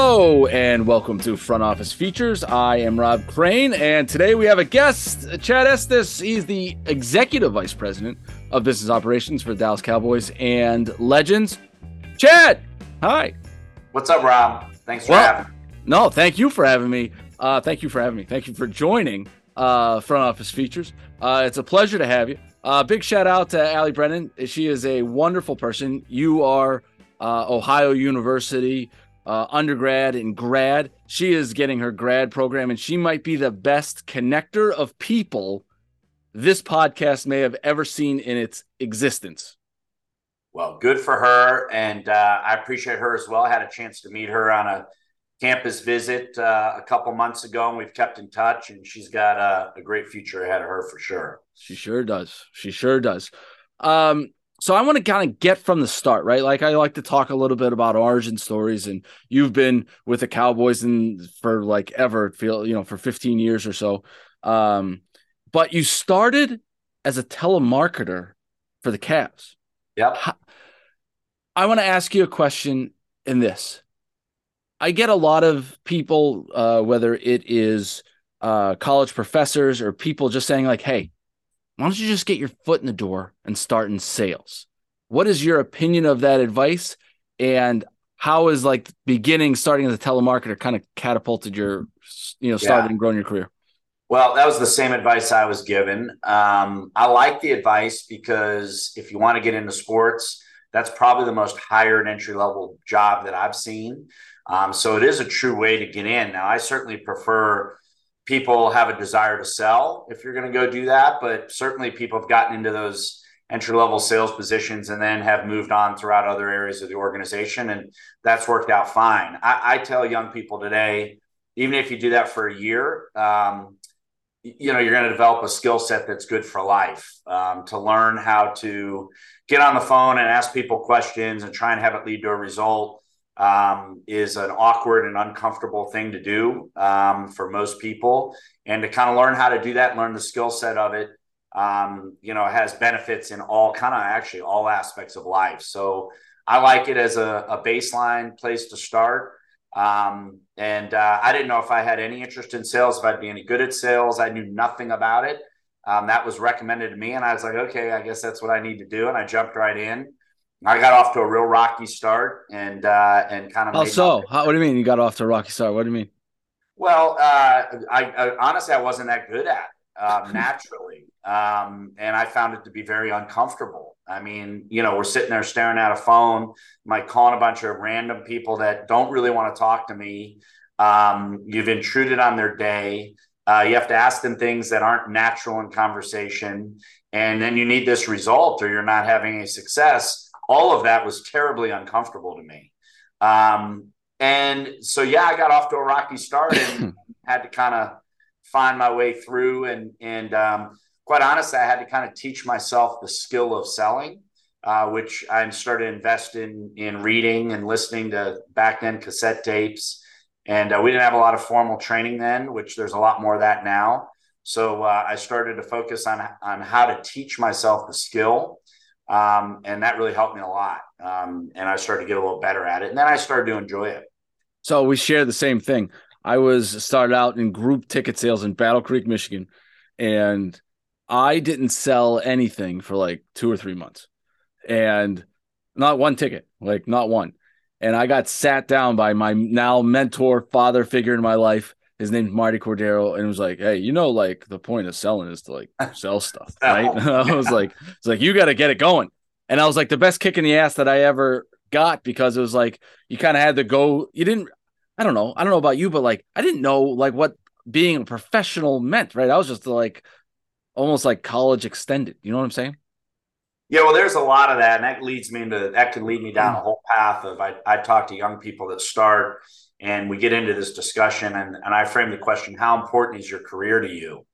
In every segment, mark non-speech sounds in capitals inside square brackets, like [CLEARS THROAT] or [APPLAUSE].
Hello and welcome to Front Office Features. I am Rob Crane, and today we have a guest, Chad Estis. He's the executive vice president of business operations for Dallas Cowboys and Legends. Chad, hi. What's up, Rob? Thanks for Well- having me. No, thank you for having me. Uh, thank you for having me. Thank you for joining uh, Front Office Features. Uh, it's a pleasure to have you. Uh, big shout out to Allie Brennan. She is a wonderful person. You are uh, Ohio University uh, undergrad and grad. She is getting her grad program, and she might be the best connector of people this podcast may have ever seen in its existence. Well, good for her, and uh, I appreciate her as well. I had a chance to meet her on a campus visit uh, a couple months ago, and we've kept in touch. And she's got a, a great future ahead of her for sure. She sure does. She sure does. Um, so I want to kind of get from the start, right? Like I like to talk a little bit about origin stories, and you've been with the Cowboys and for like ever feel you know for 15 years or so. Um, but you started as a telemarketer for the Cavs. Yep. I want to ask you a question in this. I get a lot of people, uh, whether it is uh, college professors or people just saying, like, hey, why don't you just get your foot in the door and start in sales? What is your opinion of that advice? And how is like beginning, starting as a telemarketer kind of catapulted your, you know, started Yeah. and growing your career? Well, that was the same advice I was given. Um, I like the advice because if you want to get into sports, that's probably the most hired entry level job that I've seen. Um, so it is a true way to get in. Now, I certainly prefer people have a desire to sell if you're going to go do that, but certainly people have gotten into those entry level sales positions and then have moved on throughout other areas of the organization, and that's worked out fine. I, I tell young people today, even if you do that for a year, um, you know you're going to develop a skill set that's good for life um, to learn how to get on the phone and ask people questions and try and have it lead to a result um, is an awkward and uncomfortable thing to do um, for most people and to kind of learn how to do that learn the skill set of it um, you know has benefits in all kind of actually all aspects of life so i like it as a, a baseline place to start um, and uh, I didn't know if I had any interest in sales, if I'd be any good at sales. I knew nothing about it. Um, that was recommended to me, and I was like, okay, I guess that's what I need to do. And I jumped right in. I got off to a real rocky start, and uh, and kind of. Made so? How, what do you mean you got off to a rocky start? What do you mean? well, uh, I, I honestly I wasn't that good at it, um, [LAUGHS] naturally, um, and I found it to be very uncomfortable. I mean, you know, we're sitting there staring at a phone, like calling a bunch of random people that don't really want to talk to me. Um, you've intruded on their day. Uh, you have to ask them things that aren't natural in conversation, and then you need this result, or you're not having any success. All of that was terribly uncomfortable to me. Um, and so, yeah, I got off to a rocky start and [CLEARS THROAT] had to kind of find my way through. And and um, quite honestly, I had to kind of teach myself the skill of selling, uh, which I started to invest in in reading and listening to back then cassette tapes. And uh, we didn't have a lot of formal training then, which there's a lot more of that now. So uh, I started to focus on on how to teach myself the skill, um, and that really helped me a lot. Um, and I started to get a little better at it, and then I started to enjoy it. So we share the same thing. I was started out in group ticket sales in Battle Creek, Michigan, and I didn't sell anything for like two or three months, and not one ticket, like not one. And I got sat down by my now mentor, father figure in my life. His name's Marty Cordero, and it was like, "Hey, you know, like the point of selling is to like [LAUGHS] sell stuff, right?" [LAUGHS] I was like, "It's like you got to get it going." And I was like, the best kick in the ass that I ever got because it was like you kind of had to go. You didn't I don't know. I don't know about you, but like I didn't know like what being a professional meant, right? I was just like almost like college extended. You know what I'm saying? Yeah, well, there's a lot of that, and that leads me into that can lead me down mm. a whole path of I, I talk to young people that start and we get into this discussion and, and I frame the question, how important is your career to you?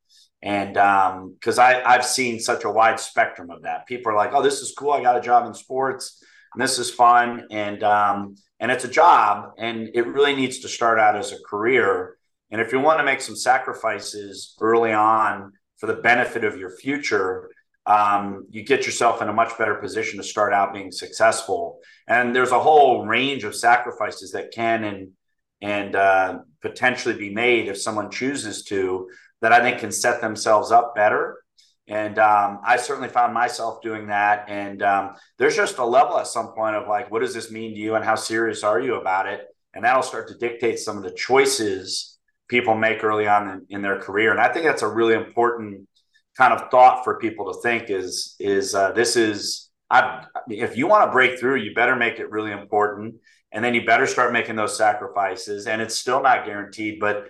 And um, because I I've seen such a wide spectrum of that. People are like, oh, this is cool. I got a job in sports and this is fun. And um, and it's a job and it really needs to start out as a career. And if you want to make some sacrifices early on for the benefit of your future, um, you get yourself in a much better position to start out being successful. And there's a whole range of sacrifices that can and and uh, potentially be made if someone chooses to that I think can set themselves up better. And um, I certainly found myself doing that. And um, there's just a level at some point of like, what does this mean to you, and how serious are you about it? And that'll start to dictate some of the choices people make early on in, in their career. And I think that's a really important kind of thought for people to think is is uh, this is I, if you want to break through, you better make it really important, and then you better start making those sacrifices. And it's still not guaranteed, but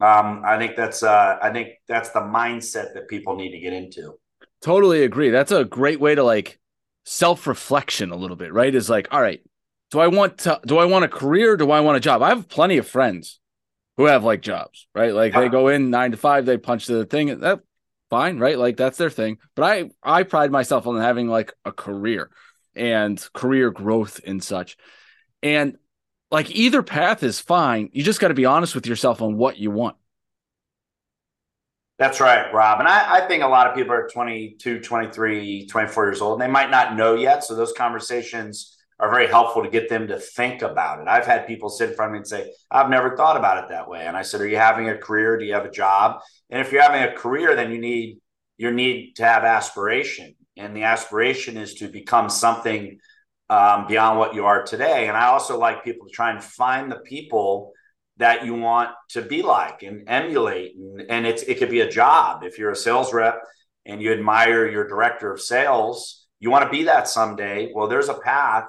um, I think that's uh, I think that's the mindset that people need to get into. Totally agree. That's a great way to like self reflection a little bit, right? Is like, all right, do I want to do I want a career? Do I want a job? I have plenty of friends who have like jobs, right? Like they go in nine to five, they punch the thing. That fine, right? Like that's their thing. But I I pride myself on having like a career and career growth and such. And like either path is fine. You just got to be honest with yourself on what you want. That's right, Rob. And I, I, think a lot of people are 22, 23, 24 years old, and they might not know yet. So those conversations are very helpful to get them to think about it. I've had people sit in front of me and say, I've never thought about it that way. And I said, Are you having a career? Do you have a job? And if you're having a career, then you need you need to have aspiration. And the aspiration is to become something um, beyond what you are today. And I also like people to try and find the people that you want to be like and emulate. And, and it's it could be a job. If you're a sales rep and you admire your director of sales, you want to be that someday. Well, there's a path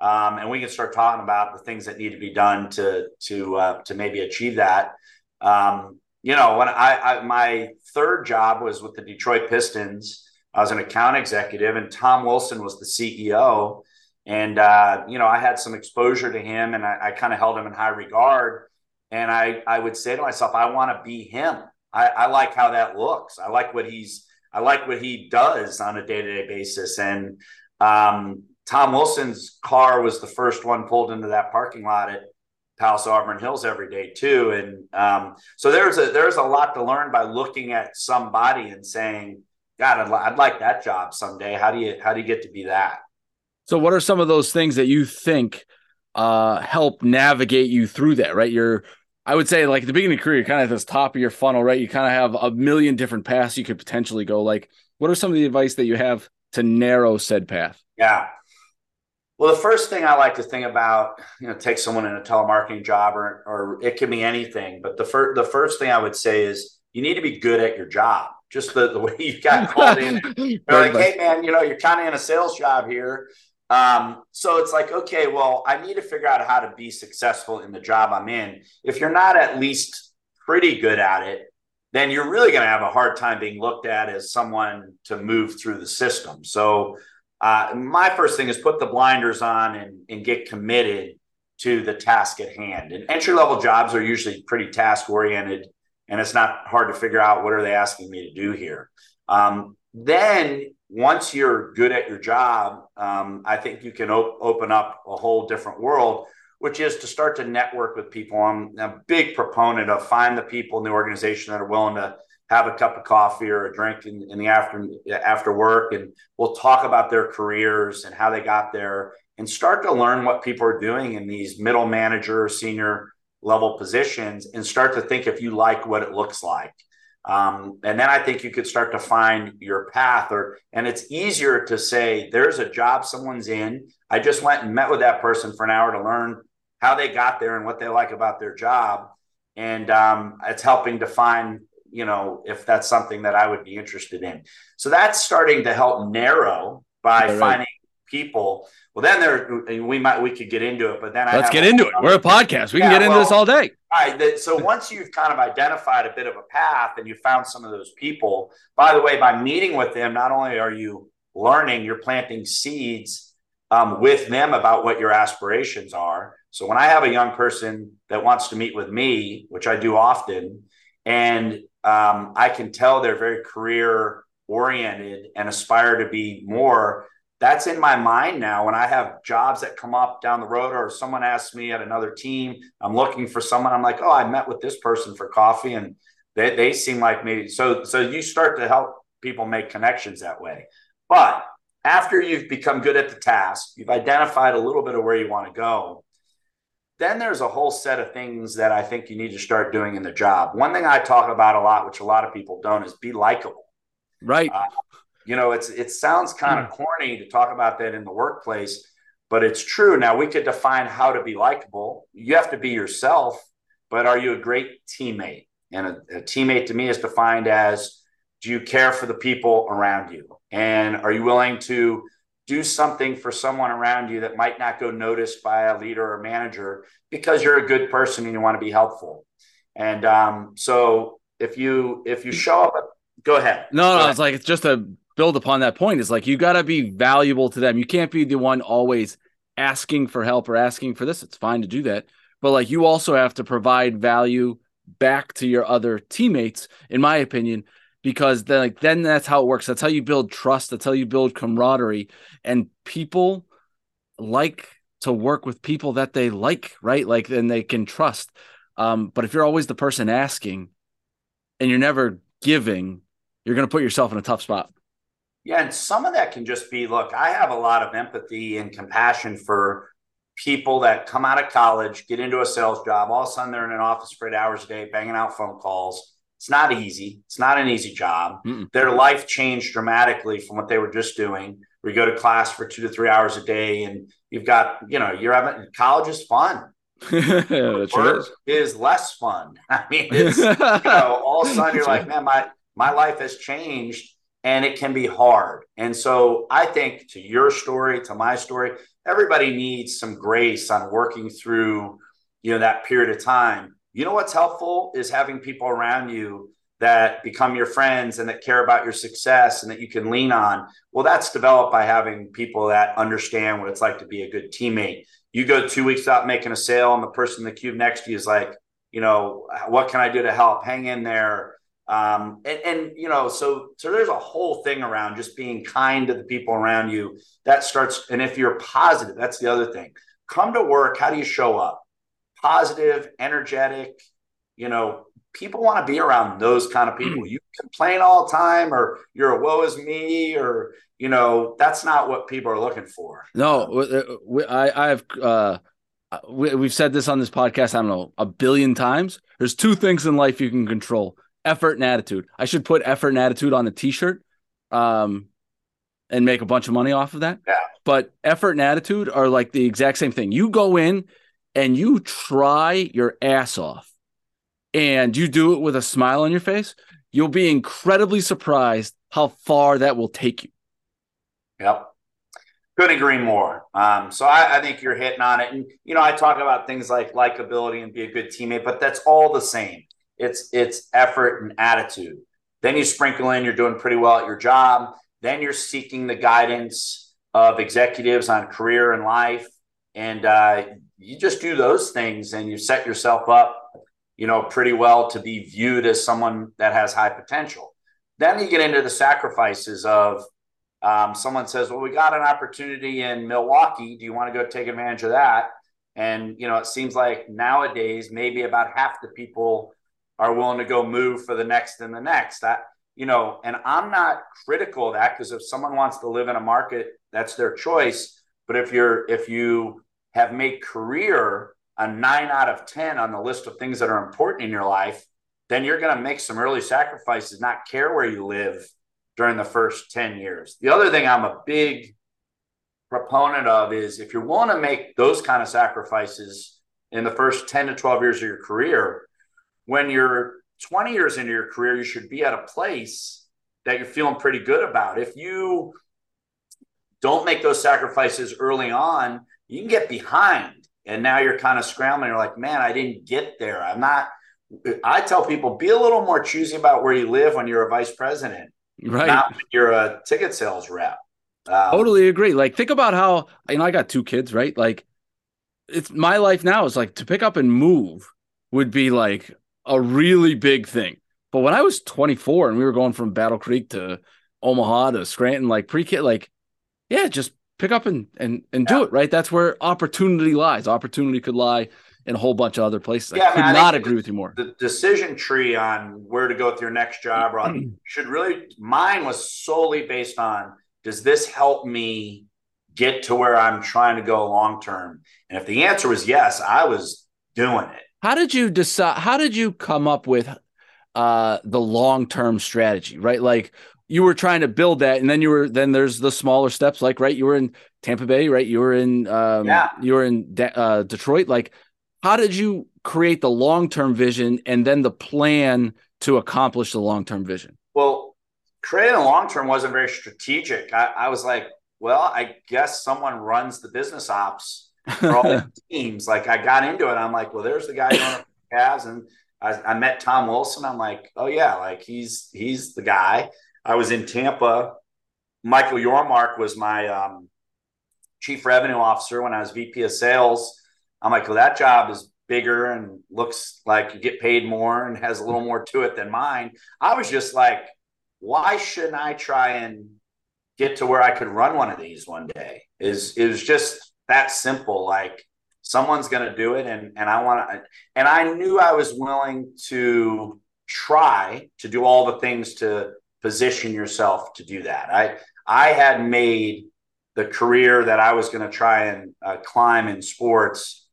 um, and we can start talking about the things that need to be done to to uh, to maybe achieve that. Um, you know, when I, I, my third job was with the Detroit Pistons, I was an account executive, and Tom Wilson was the CEO. And uh, you know, I had some exposure to him, and I, I kind of held him in high regard. And I I would say to myself, I want to be him. I, I like how that looks. I like what he's I like what he does on a day to day basis. And um, Tom Wilson's car was the first one pulled into that parking lot at Palace Auburn Hills every day too, and um, so there's a there's a lot to learn by looking at somebody and saying, "God, I'd, I'd like that job someday." How do you how do you get to be that? So, what are some of those things that you think uh, help navigate you through that? Right, you're I would say like at the beginning of your career, you're kind of at this top of your funnel, right? You kind of have a million different paths you could potentially go. Like, what are some of the advice that you have to narrow said path? Yeah. Well, the first thing I like to think about, you know, take someone in a telemarketing job or, or it can be anything. But the first, the first thing I would say is you need to be good at your job. Just the, the way you got [LAUGHS] called [LAUGHS] in. You're like, hey, man, you know, you're kind of in a sales job here. Um, so it's like, okay, well, I need to figure out how to be successful in the job I'm in. If you're not at least pretty good at it, then you're really going to have a hard time being looked at as someone to move through the system. So uh, my first thing is put the blinders on and, and get committed to the task at hand. And entry level jobs are usually pretty task oriented, and it's not hard to figure out what are they asking me to do here. Um, then once you're good at your job, um, I think you can op- open up a whole different world, which is to start to network with people. I'm a big proponent of find the people in the organization that are willing to have a cup of coffee or a drink in, in the after after work, and we'll talk about their careers and how they got there, and start to learn what people are doing in these middle manager, senior level positions, and start to think if you like what it looks like. Um, and then I think you could start to find your path, or and it's easier to say there's a job someone's in. I just went and met with that person for an hour to learn how they got there and what they like about their job, and um, it's helping define you know, if that's something that I would be interested in. So that's starting to help narrow by right. finding people. Well, then there we might we could get into it, but then let's get into it. We're a podcast. We yeah, can get into this all day. All right. So once you've kind of identified a bit of a path and you found some of those people, by the way, by meeting with them, not only are you learning, you're planting seeds um, with them about what your aspirations are. So when I have a young person that wants to meet with me, which I do often, and um, I can tell they're very career oriented and aspire to be more. That's in my mind now. When I have jobs that come up down the road, or someone asks me at another team, I'm looking for someone. I'm like, oh, I met with this person for coffee, and they, they seem like me. So so you start to help people make connections that way. But after you've become good at the task, you've identified a little bit of where you want to go. then there's a whole set of things that I think you need to start doing in the job. One thing I talk about a lot, which a lot of people don't, is be likable. Right. Uh, you know, it's it sounds kind of mm. corny to talk about that in the workplace, but it's true. Now we could define how to be likable. You have to be yourself, but are you a great teammate? And a, a teammate to me is defined as do you care for the people around you? And are you willing to do something for someone around you that might not go noticed by a leader or manager because you're a good person and you want to be helpful. And um, so if you if you show up, go ahead. No, go no, ahead. it's like it's just to build upon that point. It's like you got to be valuable to them. You can't be the one always asking for help or asking for this. It's fine to do that, but like you also have to provide value back to your other teammates, in my opinion, because then like then that's how it works. That's how you build trust. That's how you build camaraderie. And people like to work with people that they like, right? Like and they can trust. Um, but if you're always the person asking and you're never giving, you're gonna put yourself in a tough spot. Yeah, and some of that can just be look, I have a lot of empathy and compassion for people that come out of college, get into a sales job, all of a sudden they're in an office for eight hours a day, banging out phone calls it's not easy. It's not an easy job. Mm-mm. Their life changed dramatically from what they were just doing. We go to class for two to three hours a day, and you've got, you know, you're having college is fun. [LAUGHS] Work is. is less fun. [LAUGHS] I mean, it's you know, all of a sudden you're like, [LAUGHS] man, my my life has changed, and it can be hard. And so I think to your story, to my story, everybody needs some grace on working through, you know, that period of time you know what's helpful is having people around you that become your friends and that care about your success and that you can lean on. Well, that's developed by having people that understand what it's like to be a good teammate. You go two weeks without making a sale, and the person in the cube next to you is like, you know, what can I do to help? Hang in there. Um, and, and you know, so so there's a whole thing around just being kind to the people around you. That starts, and if you're positive, that's the other thing. Come to work. How do you show up? positive, energetic. You know, people want to be around those kind of people. You complain all the time, or you're a woe is me, or you know, that's not what people are looking for. No, uh, I, I have. Uh, we, we've said this on this podcast. I don't know a billion times. There's two things in life you can control: effort and attitude. I should put effort and attitude on the T-shirt, um, and make a bunch of money off of that. Yeah. But effort and attitude are like the exact same thing. You go in and you try your ass off and you do it with a smile on your face, you'll be incredibly surprised how far that will take you. Yep. Couldn't agree more. Um, so I, I, think you're hitting on it. And, you know, I talk about things like likability and be a good teammate, but that's all the same. It's, it's effort and attitude. Then you sprinkle in, you're doing pretty well at your job. Then you're seeking the guidance of executives on career and life. And uh, you just do those things and you set yourself up, you know, pretty well to be viewed as someone that has high potential. Then you get into the sacrifices of um, someone says, "Well, we got an opportunity in Milwaukee. Do you want to go take advantage of that?" And you know, it seems like nowadays maybe about half the people are willing to go move for the next and the next. That you know, and I'm not critical of that because if someone wants to live in a market, that's their choice. But if you're if you have made career a nine out of 10 on the list of things that are important in your life, then you're going to make some early sacrifices, not care where you live during the first 10 years. The other thing I'm a big proponent of is if you're willing to make those kind of sacrifices in the first 10 to 12 years of your career, when you're 20 years into your career, you should be at a place that you're feeling pretty good about. If you don't make those sacrifices early on, you can get behind and now you're kind of scrambling. You're like, man, I didn't get there. I'm not. I tell people be a little more choosy about where you live when you're a vice president, right? Not when you're a ticket sales rep. Um, totally agree. Like, think about how you know I got two kids, right? Like, it's my life now is like to pick up and move would be like a really big thing. But when I was 24 and we were going from Battle Creek to Omaha to Scranton, like pre-kid, like yeah, just pick up and and and do yeah. it right that's where opportunity lies opportunity could lie in a whole bunch of other places yeah, i could man, not I agree with you more the decision tree on where to go with your next job [CLEARS THROAT] should really mine was solely based on does this help me get to where I'm trying to go long term? And if the answer was yes, I was doing it. How did you decide? How did you come up with uh, the long term strategy? Right, like you were trying to build that, and then you were then there's the smaller steps. Like right, you were in Tampa Bay, right? You were in um, yeah. you were in De- uh, Detroit. Like, how did you create the long term vision and then the plan to accomplish the long term vision? Well, creating a long term wasn't very strategic. I, I was like, well, I guess someone runs the business ops for all the [LAUGHS] teams. Like I got into it. I'm like, well, there's the guy going Cavs, and I, I, met Tom Wilson. I'm like, oh yeah, like he's he's the guy. I was in Tampa. Michael Yormark was my um, chief revenue officer when I was VP of sales. I'm like, well, that job is bigger and looks like you get paid more and has a little more to it than mine. I was just like, why shouldn't I try and get to where I could run one of these one day? Is it was just that simple. Like someone's going to do it, and and I want to. And I knew I was willing to try to do all the things to position yourself to do that. I I had made the career that I was going to try and uh, climb in sports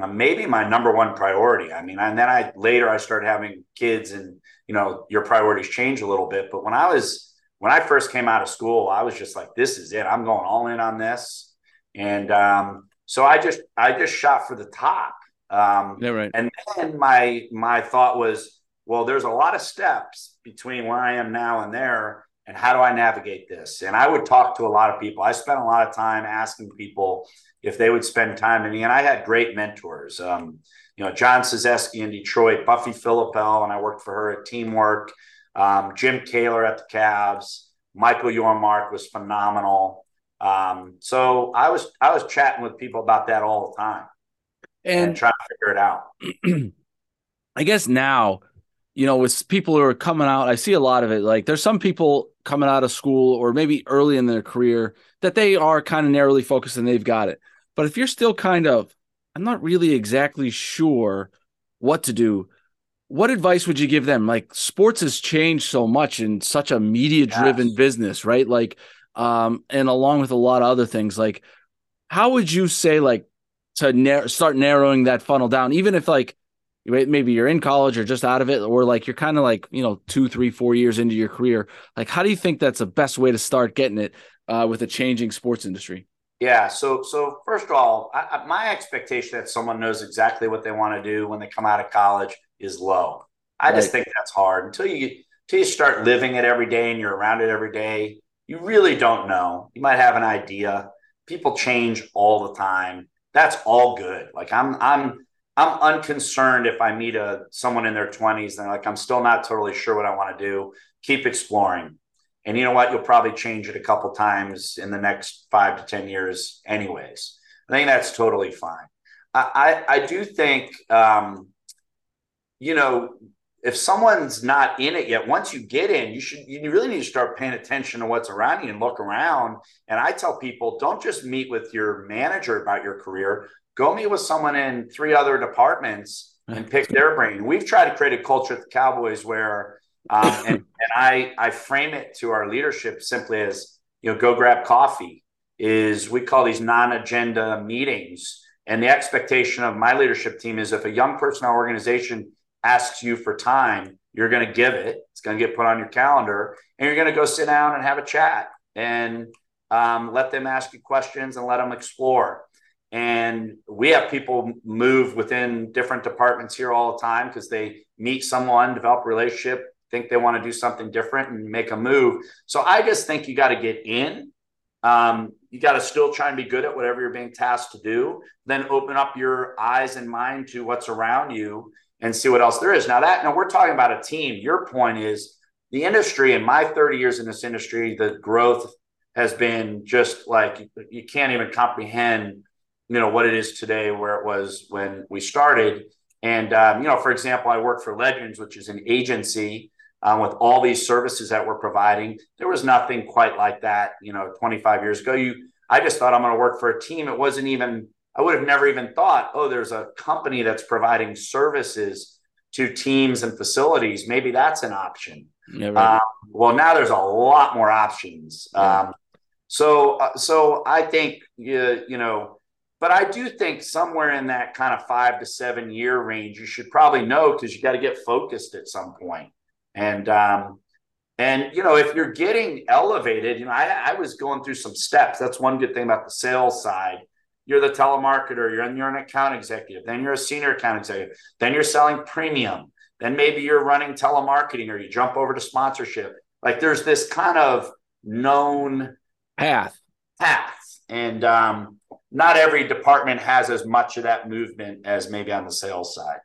uh, maybe my number one priority. I mean, and then I later I started having kids, and you know, your priorities change a little bit. But when I was when I first came out of school, I was just like, this is it. I'm going all in on this. And um, so I just I just shot for the top. Um, yeah, right. And then my my thought was, well, there's a lot of steps between where I am now and there, and how do I navigate this? And I would talk to a lot of people. I spent a lot of time asking people if they would spend time with me, and I had great mentors. Um, you know, John Sazeski in Detroit, Buffy Filippell, and I worked for her at Teamwork. Um, Jim Kahler at the Cavs. Michael Yormark was phenomenal. Um, so I was I was chatting with people about that all the time and, and trying to figure it out. [CLEARS THROAT] I guess now, you know, with people who are coming out, I see a lot of it. Like there's some people coming out of school or maybe early in their career that they are kind of narrowly focused and they've got it. But if you're still kind of, I'm not really exactly sure what to do. What advice would you give them? Like sports has changed so much in such a media driven yes. business, right? Like um, and along with a lot of other things. Like, how would you say like to nar- start narrowing that funnel down, even if like maybe you're in college or just out of it, or like you're kind of like you know two, three, four years into your career. Like, how do you think that's the best way to start getting it uh, with a changing sports industry? Yeah. So, so first of all, I, my expectation that someone knows exactly what they want to do when they come out of college is low. I right. just think that's hard until you until you start living it every day and you're around it every day you really don't know. You might have an idea. People change all the time. That's all good. Like I'm I'm I'm unconcerned if I meet a someone in their 20s and they're like, I'm still not totally sure what I want to do. Keep exploring. And you know what? You'll probably change it a couple times in the next five to 10 years, anyways. I think that's totally fine. I, I, I do think, um, you know, if someone's not in it yet, once you get in, you should you really need to start paying attention to what's around you and look around. And I tell people, don't just meet with your manager about your career. Go meet with someone in three other departments and pick [LAUGHS] their brain. We've tried to create a culture at the Cowboys where, um, and, and I I frame it to our leadership simply as you know, go grab coffee. Is we call these non-agenda meetings, and the expectation of my leadership team is if a young person in our organization asks you for time, you're going to give it. It's going to get put on your calendar, and you're going to go sit down and have a chat and um, let them ask you questions and let them explore. And we have people move within different departments here all the time because they meet someone, develop a relationship, think they want to do something different and make a move. So I just think you got to get in. Um, you got to still try and be good at whatever you're being tasked to do. Then open up your eyes and mind to what's around you and see what else there is. Now that now we're talking about a team. Your point is the industry in my 30 years in this industry, the growth has been just like you can't even comprehend, you know, what it is today where it was when we started. And um, you know, for example, I work for Legends, which is an agency um, with all these services that we're providing. There was nothing quite like that, you know, 25 years ago. You, I just thought I'm going to work for a team. It wasn't even I would have never even thought, oh, there's a company that's providing services to teams and facilities. Maybe that's an option. Yeah, right. um, well, now there's a lot more options. Yeah. Um, So, uh, so I think you, you know, but I do think somewhere in that kind of five to seven year range, you should probably know because you got to get focused at some point. And um, and you know, if you're getting elevated, you know, I, I was going through some steps. That's one good thing about the sales side. You're the telemarketer, you're, you're an account executive, then you're a senior account executive, then you're selling premium, then maybe you're running telemarketing or you jump over to sponsorship. Like there's this kind of known path. Path. And um, not every department has as much of that movement as maybe on the sales side.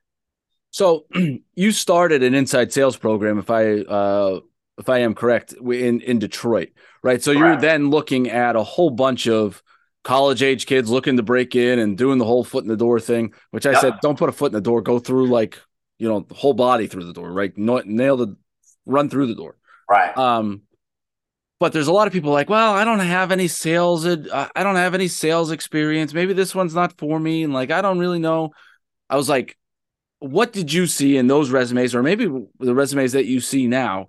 So [CLEARS THROAT] you started an inside sales program, if I uh, if I am correct, in in Detroit, right? So correct. you're then looking at a whole bunch of college age kids looking to break in and doing the whole foot in the door thing. Which I said, don't put a foot in the door, go through like you know the whole body through the door, right? nail the run through the door, right? Um, but there's a lot of people like, well, I don't have any sales, I don't have any sales experience. Maybe this one's not for me, and like I don't really know. I was like, what did you see in those resumes, or maybe the resumes that you see now?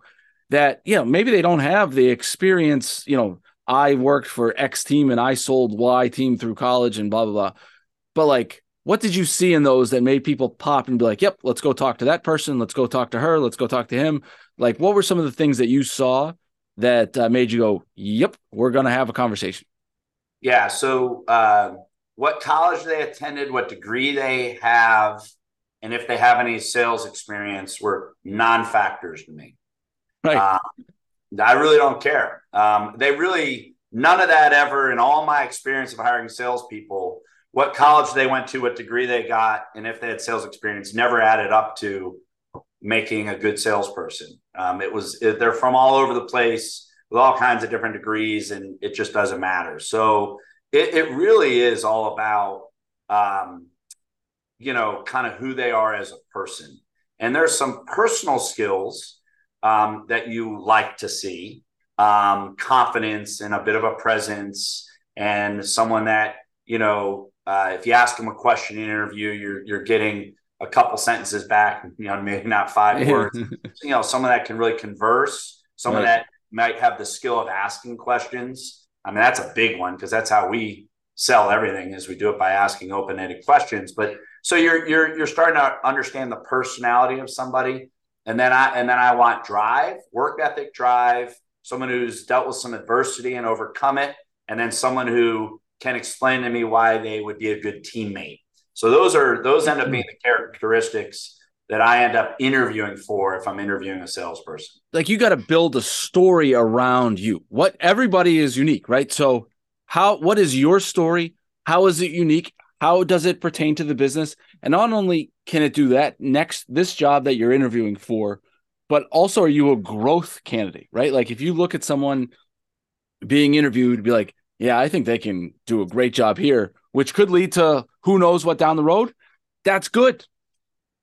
that you know maybe they don't have the experience you know i worked for x team and i sold y team through college and blah blah blah. But like what did you see in those that made people pop and be like yep let's go talk to that person. Let's go talk to her. Let's go talk to him. Like what were some of the things that you saw that uh, made you go yep we're going to have a conversation yeah so uh, what college they attended what degree they have and if they have any sales experience were non-factors to me. Right. Um, I really don't care. Um, they really none of that ever in all my experience of hiring salespeople. What college they went to, what degree they got, and if they had sales experience, never added up to making a good salesperson. Um, it was they're from all over the place with all kinds of different degrees, and it just doesn't matter. So it, it really is all about um, you know kind of who they are as a person. And there's some personal skills um, that you like to see um, confidence and a bit of a presence and someone that you know uh, if you ask them a question in an interview you're you're getting a couple sentences back [LAUGHS] you know maybe not five words. You know someone that can really converse someone right. that might have the skill of asking questions. I mean that's a big one because that's how we sell everything is we do it by asking open-ended questions. But so you're you're you're starting to understand the personality of somebody and then I and then I want drive, work ethic drive, someone who's dealt with some adversity and overcome it, and then someone who can explain to me why they would be a good teammate. So those are those end up being the characteristics that I end up interviewing for if I'm interviewing a salesperson. Like you got to build a story around you. What everybody is unique, right? So how what is your story? How is it unique? How does it pertain to the business? And not only can it do that next this job that you're interviewing for, but also are you a growth candidate, right? Like if you look at someone being interviewed, be like, yeah, I think they can do a great job here, which could lead to who knows what down the road. That's good.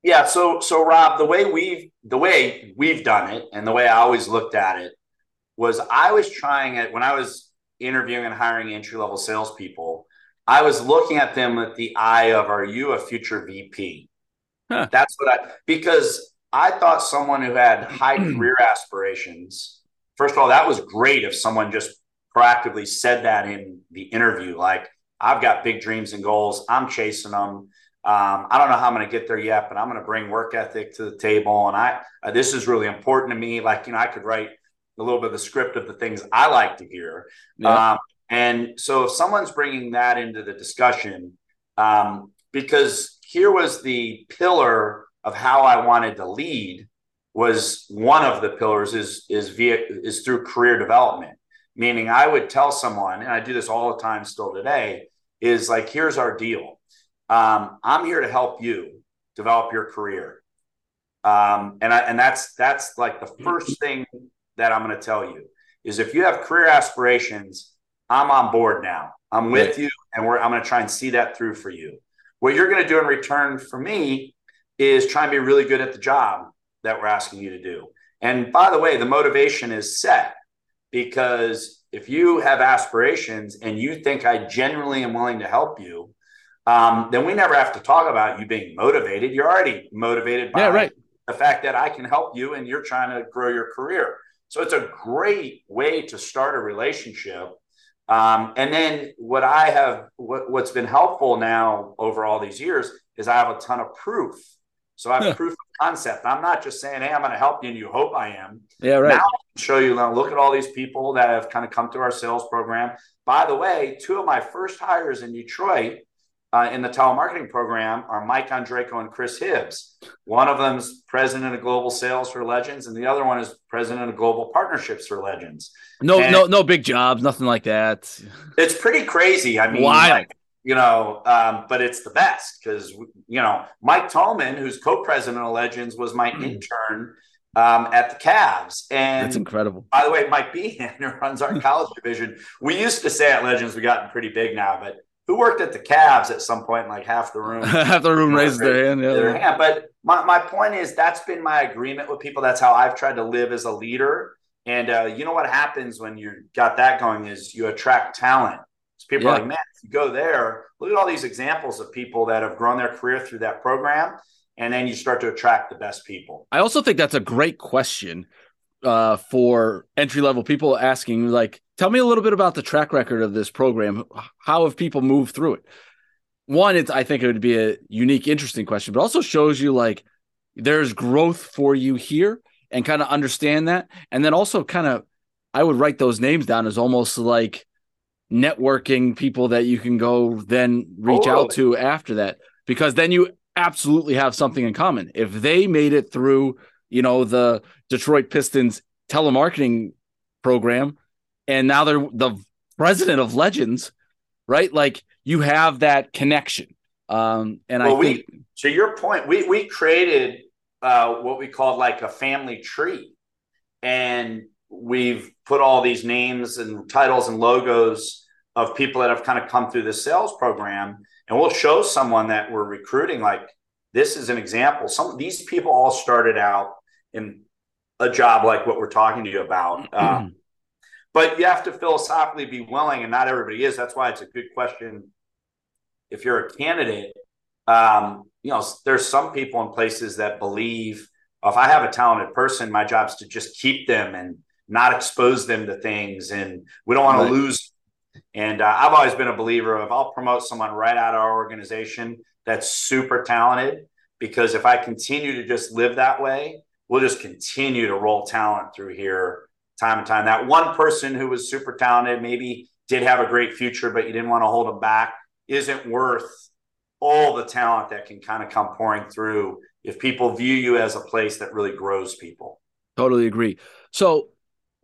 Yeah. So, so Rob, the way we've the way we've done it, and the way I always looked at it was, I was trying it when I was interviewing and hiring entry level salespeople. I was looking at them with the eye of, are you a future VP? Huh. That's what I, because I thought someone who had [CLEARS THROAT] high career aspirations, first of all, that was great if someone just proactively said that in the interview. Like, I've got big dreams and goals, I'm chasing them. Um, I don't know how I'm going to get there yet, but I'm going to bring work ethic to the table. And I, uh, this is really important to me. Like, you know, I could write a little bit of the script of the things I like to hear. Yeah. Um, and so if someone's bringing that into the discussion, um, because here was the pillar of how I wanted to lead was one of the pillars is is via is through career development. Meaning I would tell someone, and I do this all the time still today, is like, here's our deal. Um, I'm here to help you develop your career. Um, and I, and that's that's like the first thing that I'm going to tell you is if you have career aspirations, I'm on board now. I'm with right. you, and we're I'm going to try and see that through for you. What you're going to do in return for me is try and be really good at the job that we're asking you to do. And by the way, the motivation is set because if you have aspirations and you think I genuinely am willing to help you, um, then we never have to talk about you being motivated. You're already motivated by yeah, right. the fact that I can help you and you're trying to grow your career. So it's a great way to start a relationship Um, and then what I have, what, what's been helpful now over all these years is I have a ton of proof. So I have yeah. proof of concept. I'm not just saying, hey, I'm going to help you and you hope I am. Yeah, right. Now I show you, now look at all these people that have kind of come through our sales program. By the way, two of my first hires in Detroit uh, in the telemarketing program are Mike Andreyko and Chris Hibbs. One of them is president of global sales for Legends, and the other one is president of global partnerships for Legends. No, and no, no big jobs, nothing like that. It's pretty crazy. I mean, Wild. Like, you know, um, but it's the best because you know Mike Tolman, who's co-president of Legends, was my mm. intern um, at the Cavs. And that's incredible. By the way, Mike Behan, [LAUGHS] who runs our college division, we used to say at Legends, we gotten pretty big now, but who worked at the Cavs at some point, like half the room. [LAUGHS] half the room raised their hand. Yeah. Their hand. But my, my point is that's been my agreement with people. That's how I've tried to live as a leader. And uh, you know what happens when you got that going is you attract talent. So people yeah. are like, man, if you go there, look at all these examples of people that have grown their career through that program. And then you start to attract the best people. I also think that's a great question uh, for entry level people asking, like, tell me a little bit about the track record of this program. How have people moved through it? One, it's I think it would be a unique, interesting question, but also shows you like there's growth for you here and kind of understand that. And then also kind of I would write those names down as almost like networking people that you can go then reach out to after that because then you absolutely have something in common. If they made it through you know, the Detroit Pistons telemarketing program, and now they're the president of Legends, right? Like you have that connection. Um, and well, I think we, to your point, we we created uh, what we called like a family tree, and we've put all these names and titles and logos of people that have kind of come through the sales program, and we'll show someone that we're recruiting like this is an example. Some these people all started out in a job like what we're talking to you about. Um, but you have to philosophically be willing, and not everybody is. That's why it's a good question. If you're a candidate, um, you know, there's some people in places that believe if I have a talented person, my job is to just keep them and not expose them to things, and we don't want right. to lose. And uh, I've always been a believer of I'll promote someone right out of our organization that's super talented because if I continue to just live that way, we'll just continue to roll talent through here time and time. That one person who was super talented, maybe did have a great future, but you didn't want to hold them back, isn't worth all the talent that can kind of come pouring through if people view you as a place that really grows people. Totally agree. So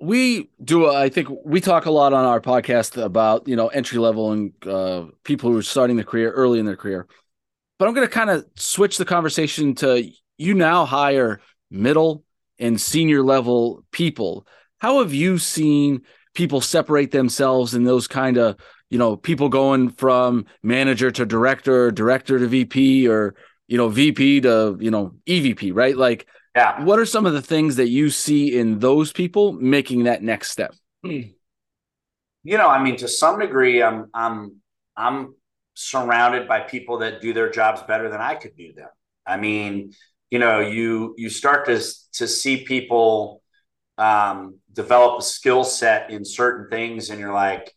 we do i think we talk a lot on our podcast about you know entry level and uh, people who are starting their career early in their career but i'm going to kind of switch the conversation to you now hire middle and senior level people. How have you seen people separate themselves in those kind of, you know, people going from manager to director, director to VP, or, you know, VP to, you know, EVP, right? Like, yeah. what are some of the things that you see in those people making that next step? Hmm. You know, I mean, to some degree, I'm, I'm, I'm surrounded by people that do their jobs better than I could do them. I mean, you know you you start to to see people um, develop a skill set in certain things and you're like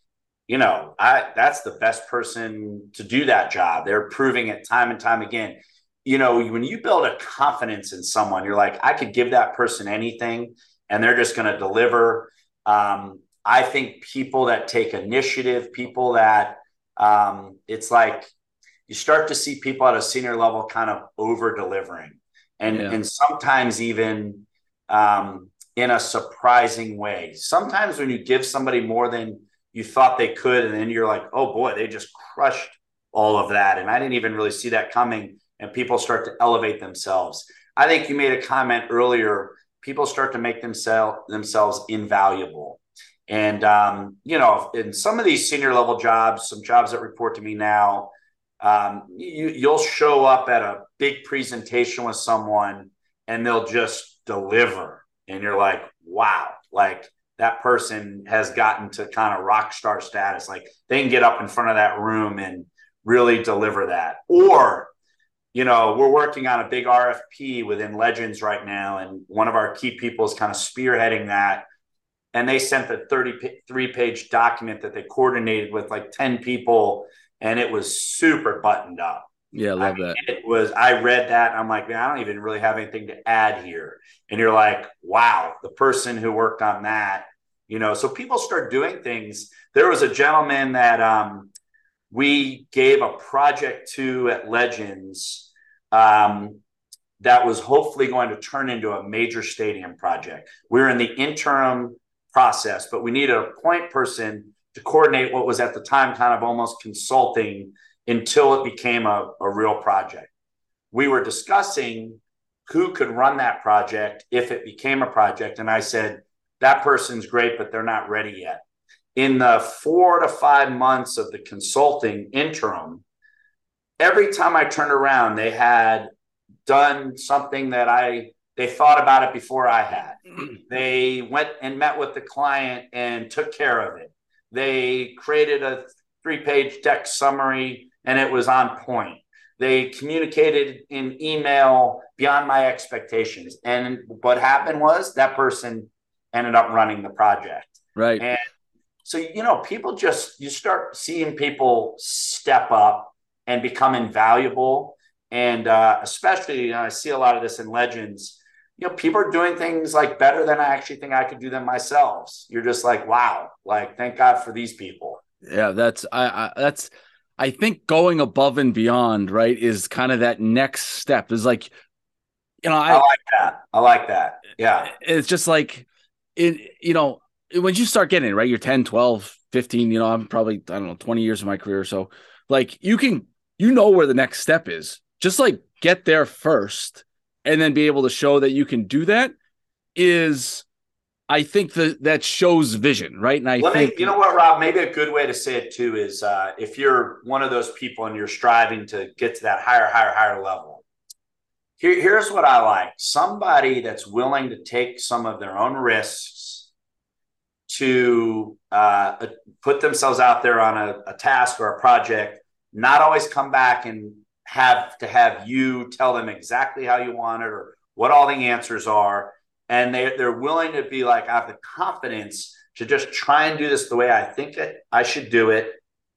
you know i that's the best person to do that job. They're proving it time and time again. You know when you build a confidence in someone you're like i could give that person anything and they're just going to deliver. Um, i think people that take initiative people that um, it's like you start to see people at a senior level kind of over delivering and yeah. and sometimes even um, in a surprising way. Sometimes when you give somebody more than you thought they could, and then you're like, oh boy, they just crushed all of that, and I didn't even really see that coming. And people start to elevate themselves. I think you made a comment earlier. People start to make themselves themselves invaluable. And um, you know, in some of these senior level jobs, some jobs that report to me now, um, you, you'll show up at a big presentation with someone and they'll just deliver. And you're like, wow, like that person has gotten to kind of rock star status. Like they can get up in front of that room and really deliver that. Or, you know, we're working on a big RFP within Legends right now. And one of our key people is kind of spearheading that. and they sent the 33 page document that they coordinated with like 10 people and it was super buttoned up yeah, love I mean, that. It was. I read that. I'm like, man, I don't even really have anything to add here. And you're like, wow, the person who worked on that, you know. So people start doing things. There was a gentleman that um, we gave a project to at Legends um, that was hopefully going to turn into a major stadium project. We we're in the interim process, but we needed a point person to coordinate what was at the time kind of almost consulting until it became a, a real project. We were discussing who could run that project if it became a project. And I said, that person's great, but they're not ready yet. In the four to five months of the consulting interim, every time I turned around, they had done something that I they thought about it before I had. [CLEARS THROAT] They went and met with the client and took care of it. They created a three page deck summary and it was on point. They communicated in email beyond my expectations. And what happened was that person ended up running the project. Right. And so, you know, people just, you start seeing people step up and become invaluable. And uh, especially, you know, I see a lot of this in legends. You know, people are doing things like better than I actually think I could do them myself. You're just like, wow, like, thank God for these people. Yeah, that's, I, I that's, I think going above and beyond, right, is kind of that next step. Is like, you know, I, I like that. I like that. Yeah. It's just like, it, you know, when you start getting it, right, you're 10, 12, 15, you know, I'm probably, I don't know, 20 years of my career. So, like, you can, you know, where the next step is. Just like get there first and then be able to show that you can do that is I think that that shows vision, right? And I Let think me, you know what, Rob, maybe a good way to say it too is uh, if you're one of those people and you're striving to get to that higher, higher, higher level. Here, here's what I like: somebody that's willing to take some of their own risks to uh, put themselves out there on a, a task or a project. Not always come back and have to have you tell them exactly how you want it or what all the answers are and they they're willing to be like, I have the confidence to just try and do this the way I think it, I should do it,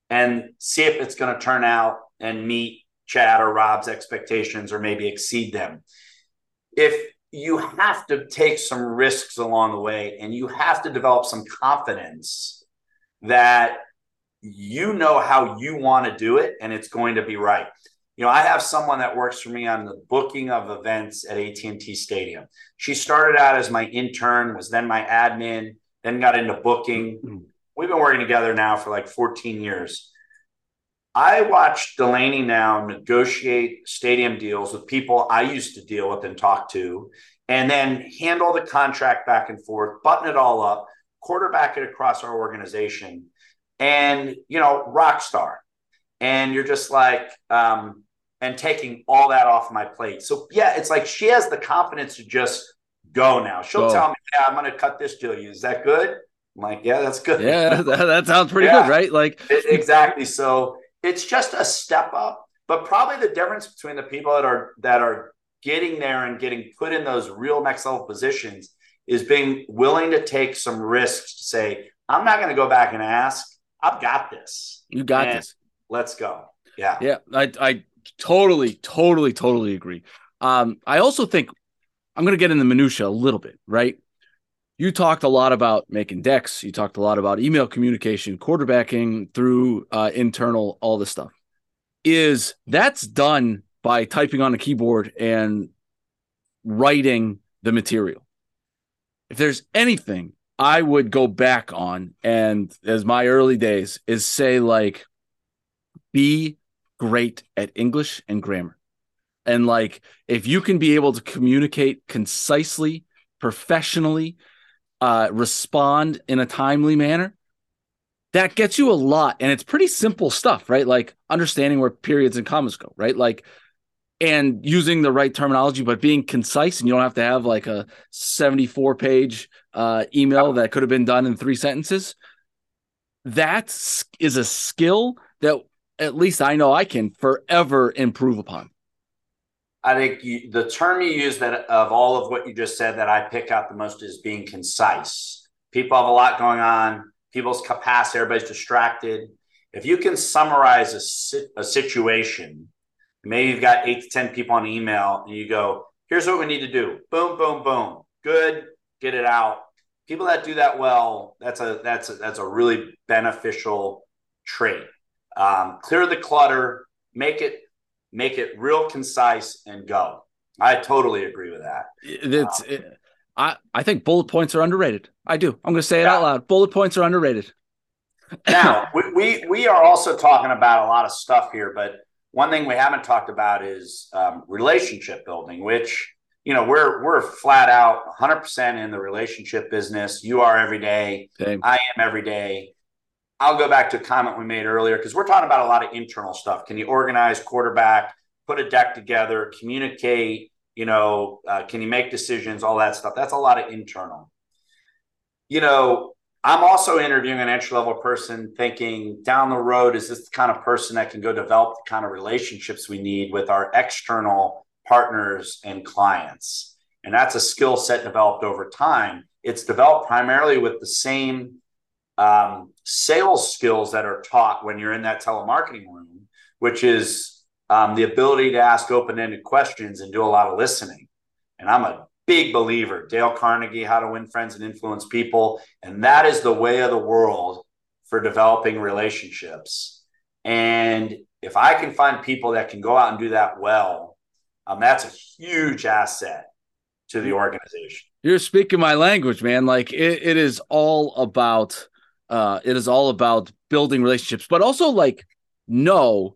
and see if it's going to turn out and meet Chad or Rob's expectations or maybe exceed them. If you have to take some risks along the way and you have to develop some confidence that you know how you want to do it and it's going to be right you know, I have someone that works for me on the booking of events at AT&T Stadium. She started out as my intern, was then my admin, then got into booking. Mm-hmm. We've been working together now for like 14 years. I watched Delaney now negotiate stadium deals with people I used to deal with and talk to, and then handle the contract back and forth, button it all up, quarterback it across our organization, and you know, rock star. And you're just like, um, and taking all that off my plate. So yeah, it's like she has the confidence to just go now. She'll go. tell me, "Yeah, I'm going to cut this deal. Is that good?" I'm like, "Yeah, that's good." Yeah, [LAUGHS] that, that sounds pretty yeah. good, right? Like exactly. So it's just a step up, but probably the difference between the people that are that are getting there and getting put in those real next level positions is being willing to take some risks to say, "I'm not going to go back and ask. I've got this. You got this. Let's go." Yeah. Yeah. I I totally, totally, totally agree. Um, I also think I'm going to get in the minutia a little bit, right? You talked a lot about making decks. You talked a lot about email communication, quarterbacking through uh, internal, all this stuff. Is that's done by typing on a keyboard and writing the material. If there's anything I would go back on, and as my early days, is say, like, be great at English and grammar. And like, if you can be able to communicate concisely, professionally, uh, respond in a timely manner, that gets you a lot. And it's pretty simple stuff, right? Like understanding where periods and commas go, right? Like, and using the right terminology, but being concise, and you don't have to have like a 74 page uh, email that could have been done in three sentences. That is a skill that at least I know I can forever improve upon. I think you, the term you use that of all of what you just said that I pick out the most is being concise. People have a lot going on. People's capacity, everybody's distracted. If you can summarize a, a situation, maybe you've got eight to 10 people on email and you go, here's what we need to do. Boom, boom, boom. Good. Get it out. People that do that well, that's a that's a, that's a really beneficial trait. Um, clear the clutter, make it make it real concise, and go. I totally agree with that. It's um, it, I I think bullet points are underrated. I do. I'm going to say it yeah. out loud. Bullet points are underrated. [LAUGHS] now we, we we are also talking about a lot of stuff here, but one thing we haven't talked about is um, relationship building, which you know we're we're flat out 100% in the relationship business. You are every day. Same. I am every day. I'll go back to a comment we made earlier because we're talking about a lot of internal stuff. Can you organize quarterback, put a deck together, communicate? You know, uh, can you make decisions? All that stuff. That's a lot of internal. You know, I'm also interviewing an entry level person thinking down the road, is this the kind of person that can go develop the kind of relationships we need with our external partners and clients? And that's a skill set developed over time. It's developed primarily with the same um, sales skills that are taught when you're in that telemarketing room, which is um, the ability to ask open ended questions and do a lot of listening. And I'm a big believer. Dale Carnegie, How to Win Friends and Influence People. And that is the way of the world for developing relationships. And if I can find people that can go out and do that well, um, that's a huge asset to the organization. You're speaking my language, man. Like it, it is all about uh it is all about building relationships, but also like know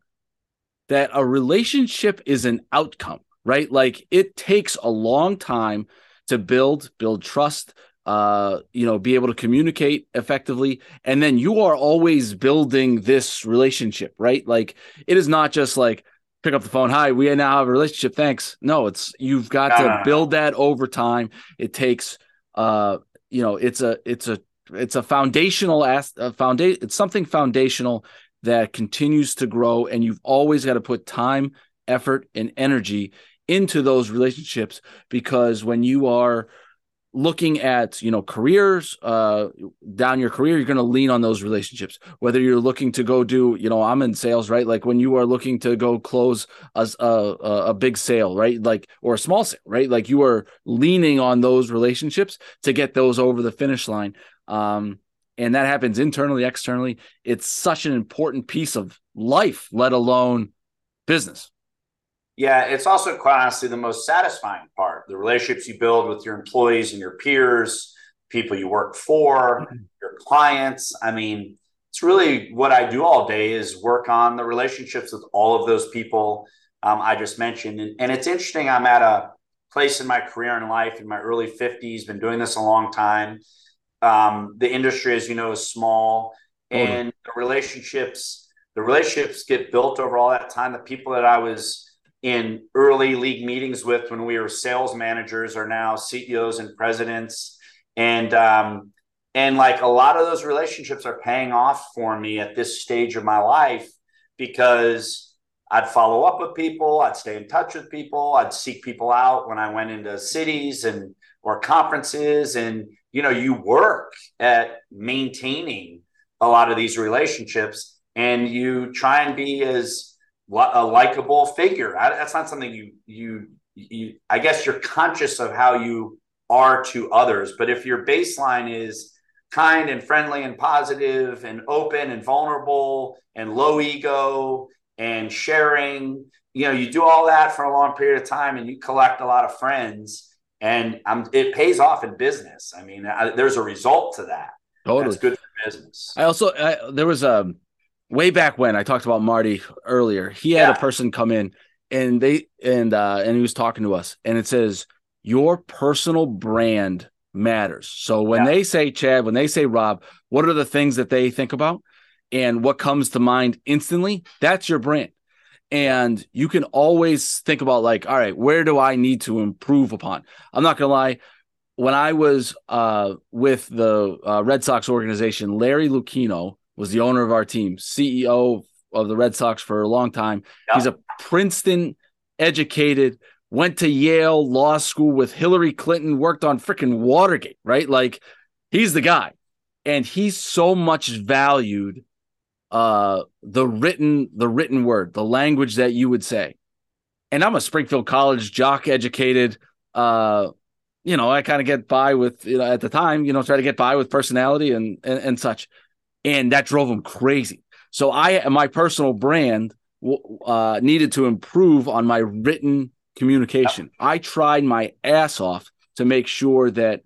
that a relationship is an outcome right? Like it takes a long time to build, build trust, uh, you know, be able to communicate effectively. And then you are always building this relationship, right? Like it is not just like pick up the phone. Hi, we now have a relationship. Thanks. No, it's you've got to build that over time. It takes, uh, you know, it's a, it's a, it's a foundational as a foundation. It's something foundational that continues to grow, and you've always got to put time, effort, and energy into those relationships because when you are looking at you know careers uh down your career you're going to lean on those relationships. Whether you're looking to go do you know i'm in sales right? Like when you are looking to go close a a, a big sale right? Like or a small sale right? Like you are leaning on those relationships to get those over the finish line um and that happens internally externally it's such an important piece of life let alone business yeah, it's also quite honestly the most satisfying part the relationships you build with your employees and your peers, people you work for, mm-hmm. your clients. I mean, it's really what I do all day is work on the relationships with all of those people um, I just mentioned. And, and it's interesting, I'm at a place in my career and life in my early 50s, been doing this a long time. Um, the industry, as you know, is small, and the relationships, the relationships get built over all that time. The people that I was in early league meetings with when we were sales managers are now CEOs and presidents. And um, and like a lot of those relationships are paying off for me at this stage of my life because I'd follow up with people, I'd stay in touch with people, I'd seek people out when I went into cities and or conferences. And you know, you work at maintaining a lot of these relationships and you try and be as a likable figure. That's not something you, you you I guess you're conscious of how you are to others, but if your baseline is kind and friendly and positive and open and vulnerable and low ego and sharing, you know, you do all that for a long period of time and you collect a lot of friends and um, it pays off in business. I mean, I, there's a result to that. Totally. That's good for business. I also, I, there was a, um, way back when I talked about Marty earlier, he had yeah. a person come in and they and uh and he was talking to us and it says your personal brand matters. So when yeah. they say Chad, when they say Rob, what are the things that they think about? And what comes to mind instantly? That's your brand. And you can always think about like, all right, where do I need to improve upon? I'm not gonna lie. When I was uh, with the uh, Red Sox organization, Larry Lucchino, was the owner of our team, CEO of the Red Sox for a long time. Yep. He's a Princeton educated, went to Yale Law School with Hillary Clinton, worked on freaking Watergate, right? Like he's the guy, and he's so much valued. Uh, the written the written word, the language that you would say, and I'm a Springfield College jock educated. Uh, you know, I kind of get by with you know at the time, you know, try to get by with personality and and, and such, and that drove him crazy. So I, my personal brand, uh, needed to improve on my written communication. I tried my ass off to make sure that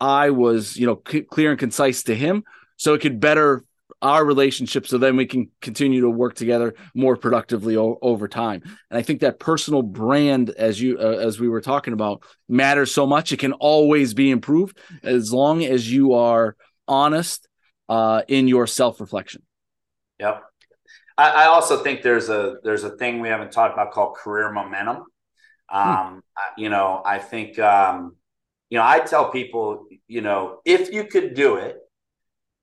I was, you know, c- clear and concise to him, so it could better our relationship so then we can continue to work together more productively o- over time and i think that personal brand as you uh, as we were talking about matters so much it can always be improved as long as you are honest uh, in your self-reflection yep I, I, also think there's a there's a thing we haven't talked about called career momentum hmm. um, hmm. you know i think um, you know i tell people you know if you could do it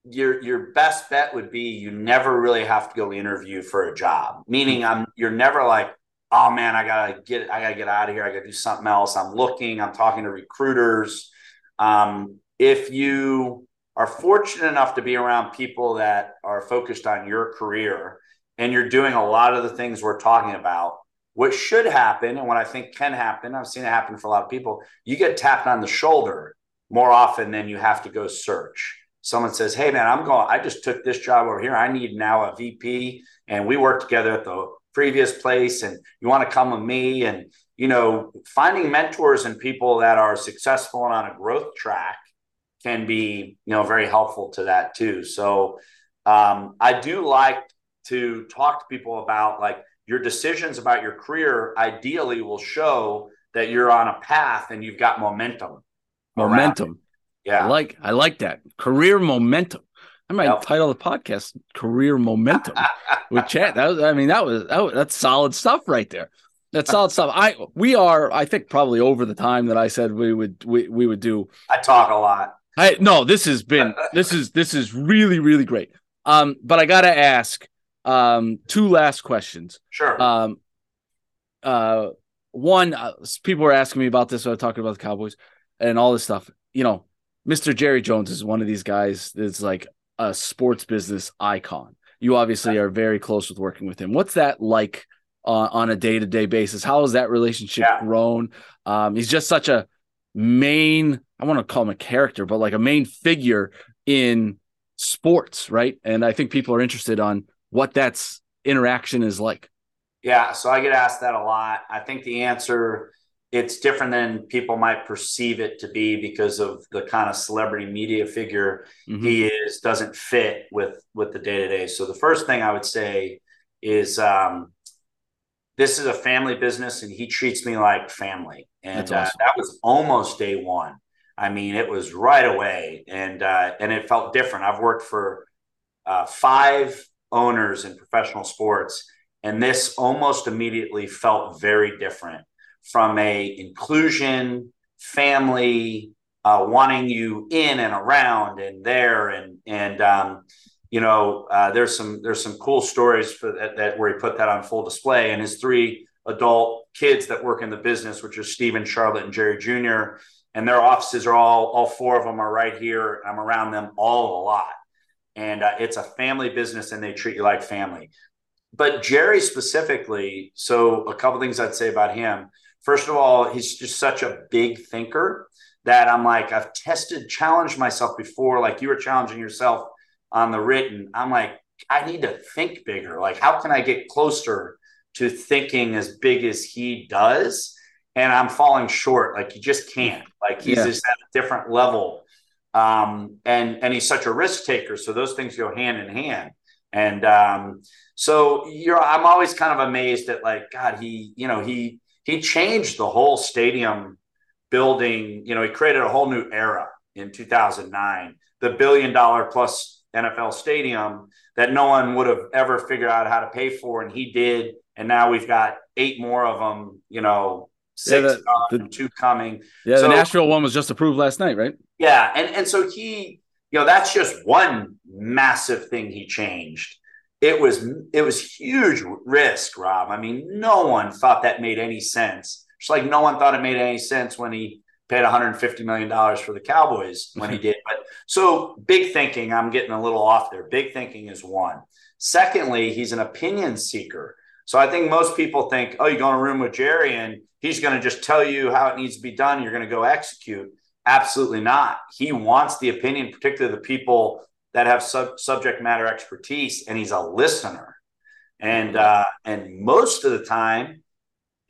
your your best bet would be you never really have to go interview for a job. Meaning, I'm you're never like, oh man, I gotta get I gotta get out of here. I gotta do something else. I'm looking. I'm talking to recruiters. Um, if you are fortunate enough to be around people that are focused on your career and you're doing a lot of the things we're talking about, what should happen and what I think can happen, I've seen it happen for a lot of people, you get tapped on the shoulder more often than you have to go search someone says, Hey man, I'm going, I just took this job over here. I need now a VP. And we worked together at the previous place and you want to come with me. And, you know, finding mentors and people that are successful and on a growth track can be, you know, very helpful to that too. So um, I do like to talk to people about like your decisions about your career ideally will show that you're on a path and you've got momentum. Momentum. Yeah. I like I like that. Career momentum. I might yep. title the podcast "Career Momentum" with Chad. That was, I mean, that was, that was that's solid stuff right there. That's [LAUGHS] solid stuff. I we are, I think, probably over the time that I said we would we, we would do. I talk a lot. I no, this has been this is this is really really great. Um, but I gotta ask um two last questions. Sure. Um, uh, one, uh, people were asking me about this. So I was talking about the Cowboys and all this stuff. You know, Mr. Jerry Jones is one of these guys that's like a sports business icon. You obviously are very close with working with him. What's that like uh, on a day to day basis? How has that relationship yeah. grown? Um, he's just such a main, I want to call him a character, but like a main figure in sports, right? And I think people are interested on what that's interaction is like. Yeah, so I get asked that a lot. I think the answer it's different than people might perceive it to be because of the kind of celebrity media figure mm-hmm. he is doesn't fit with with the day to day. So the first thing I would say is um, this is a family business, and he treats me like family, and awesome. uh, that was almost day one. I mean, it was right away, and uh, and it felt different. I've worked for uh, five owners in professional sports, and this almost immediately felt very different from a inclusion, family, uh, wanting you in and around and there and and um, you know uh, there's some there's some cool stories for that, that where he put that on full display and his three adult kids that work in the business which are Stephen, Charlotte, and Jerry Jr. and their offices are all all four of them are right here. I'm around them all a lot, and uh, it's a family business and they treat you like family. But Jerry specifically, so a couple things I'd say about him First of all, he's just such a big thinker that I'm like, I've tested, challenged myself before, like you were challenging yourself on the written. I'm like, I need to think bigger. Like, how can I get closer to thinking as big as he does? And I'm falling short. Like, you just can't. Like, he's yeah. just at a different level. Um, and and he's such a risk taker. So those things go hand in hand. And um, so you're I'm always kind of amazed at like, God, he, you know, he he changed the whole stadium building. You know, he created a whole new era in 2009, the billion dollar plus NFL stadium that no one would have ever figured out how to pay for. And he did. And now we've got eight more of them, you know, six, yeah, the, the, two coming. Yeah, so, the Nashville one was just approved last night, right? Yeah. And, and so he, you know, that's just one massive thing he changed it was it was huge risk, Rob. I mean, no one thought that made any sense. Just like no one thought it made any sense when he paid 150 million dollars for the Cowboys when he [LAUGHS] did. But so big thinking. I'm getting a little off there. Big thinking is one. Secondly, he's an opinion seeker. So I think most people think, oh, you go in a room with Jerry and he's going to just tell you how it needs to be done. You're going to go execute. Absolutely not. He wants the opinion, particularly the people that have sub- subject matter expertise, and he's a listener. And uh, and most of the time,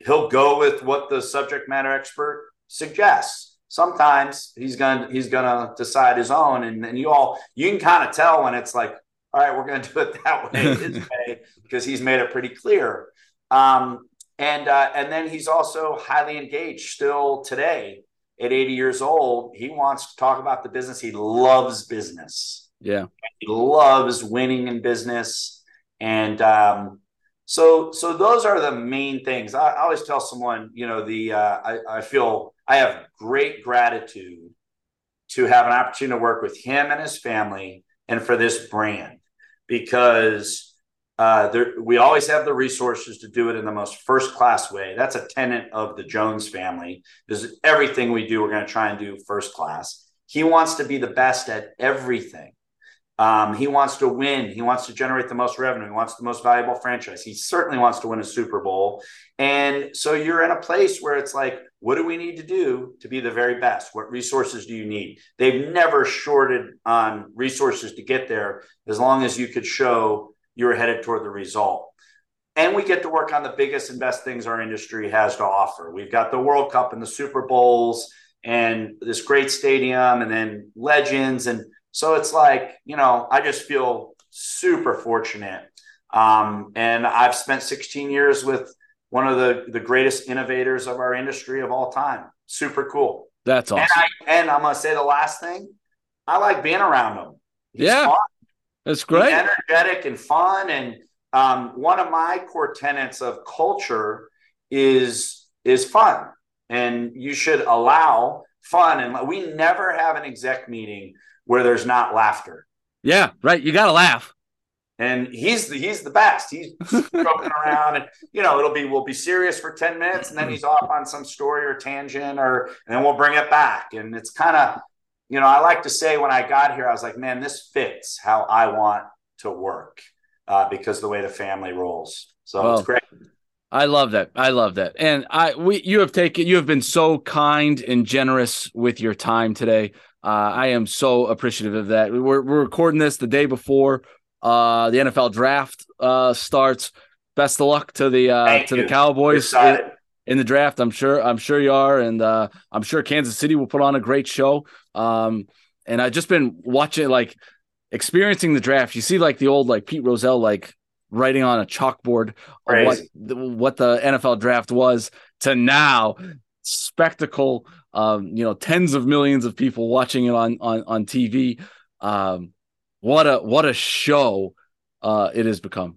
he'll go with what the subject matter expert suggests. Sometimes he's gonna he's gonna decide his own, and, and you all you can kind of tell when it's like, all right, we're gonna [LAUGHS] do it that way, [LAUGHS] way, because he's made it pretty clear. Um, and uh, and then he's also highly engaged still today at 80 years old. He wants to talk about the business. He loves business. Yeah, he loves winning in business, and um, so so those are the main things. I, I always tell someone, you know, the uh, I, I feel I have great gratitude to have an opportunity to work with him and his family and for this brand because uh, there, we always have the resources to do it in the most first class way. That's a tenet of the Jones family. Is everything we do, we're going to try and do first class. He wants to be the best at everything. Um, he wants to win. He wants to generate the most revenue. He wants the most valuable franchise. He certainly wants to win a Super Bowl. And so you're in a place where it's like, what do we need to do to be the very best? What resources do you need? They've never shorted on resources to get there as long as you could show you're headed toward the result. And we get to work on the biggest and best things our industry has to offer. We've got the World Cup and the Super Bowls and this great stadium and then legends and so it's like, you know, I just feel super fortunate. Um, and I've spent 16 years with one of the, the greatest innovators of our industry of all time. Super cool. That's awesome. And, I, and I'm going to say the last thing I like being around him. He's yeah. Fun. That's great. He's energetic and fun. And um, one of my core tenets of culture is is fun. And you should allow fun. And we never have an exec meeting where there's not laughter. Yeah, right. You got to laugh. And he's the, he's the best. He's [LAUGHS] joking around, and you know it'll be we'll be serious for ten minutes, and then he's off on some story or tangent, or and then we'll bring it back. And it's kind of, you know, I like to say when I got here, I was like, man, this fits how I want to work uh, because the way the family rolls. So well, it's great. I love that. I love that. And I we you have taken you have been so kind and generous with your time today. Uh, I am so appreciative of that. We're, we're recording this the day before uh, the NFL draft uh, starts. Best of luck to the uh, to you. the Cowboys in, in, the draft. I'm sure. I'm sure you are, and uh, I'm sure Kansas City will put on a great show. Um, and I've just been watching, like, experiencing the draft. You see, like the old like Pete Rozelle, like writing on a chalkboard what what the NFL draft was to now spectacle um, you know, tens of millions of people watching it on on on TV. Um, what a what a show uh, it has become.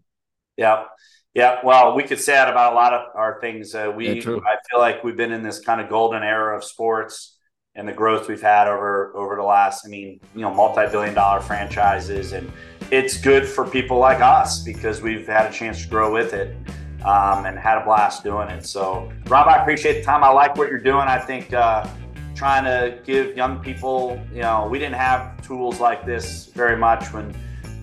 Yeah, yeah. Well, we could say that about a lot of our things. Uh, we, yeah, I feel like we've been in this kind of golden era of sports and the growth we've had over over the last. I mean, you know, multi-billion dollar franchises, and it's good for people like us because we've had a chance to grow with it um, and had a blast doing it. So, Rob, I appreciate the time. I like what you're doing. I think uh, trying to give young people, you know, we didn't have tools like this very much when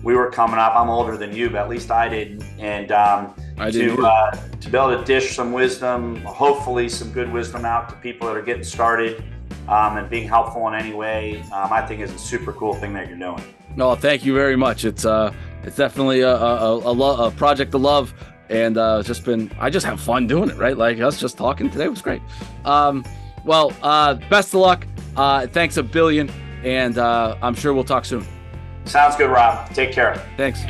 we were coming up. I'm older than you, but at least I did. And um, I did to uh, to be able to dish some wisdom, hopefully some good wisdom out to people that are getting started. Um, and being helpful in any way, um, I think is a super cool thing that you're doing. No, thank you very much. It's uh, it's definitely a a, a, lo- a project to love and uh, just been I just have fun doing it, right? Like us just talking today was great. Um, well, uh, best of luck. Uh, thanks a billion, and uh, I'm sure we'll talk soon. Sounds good, Rob. Take care. Thanks.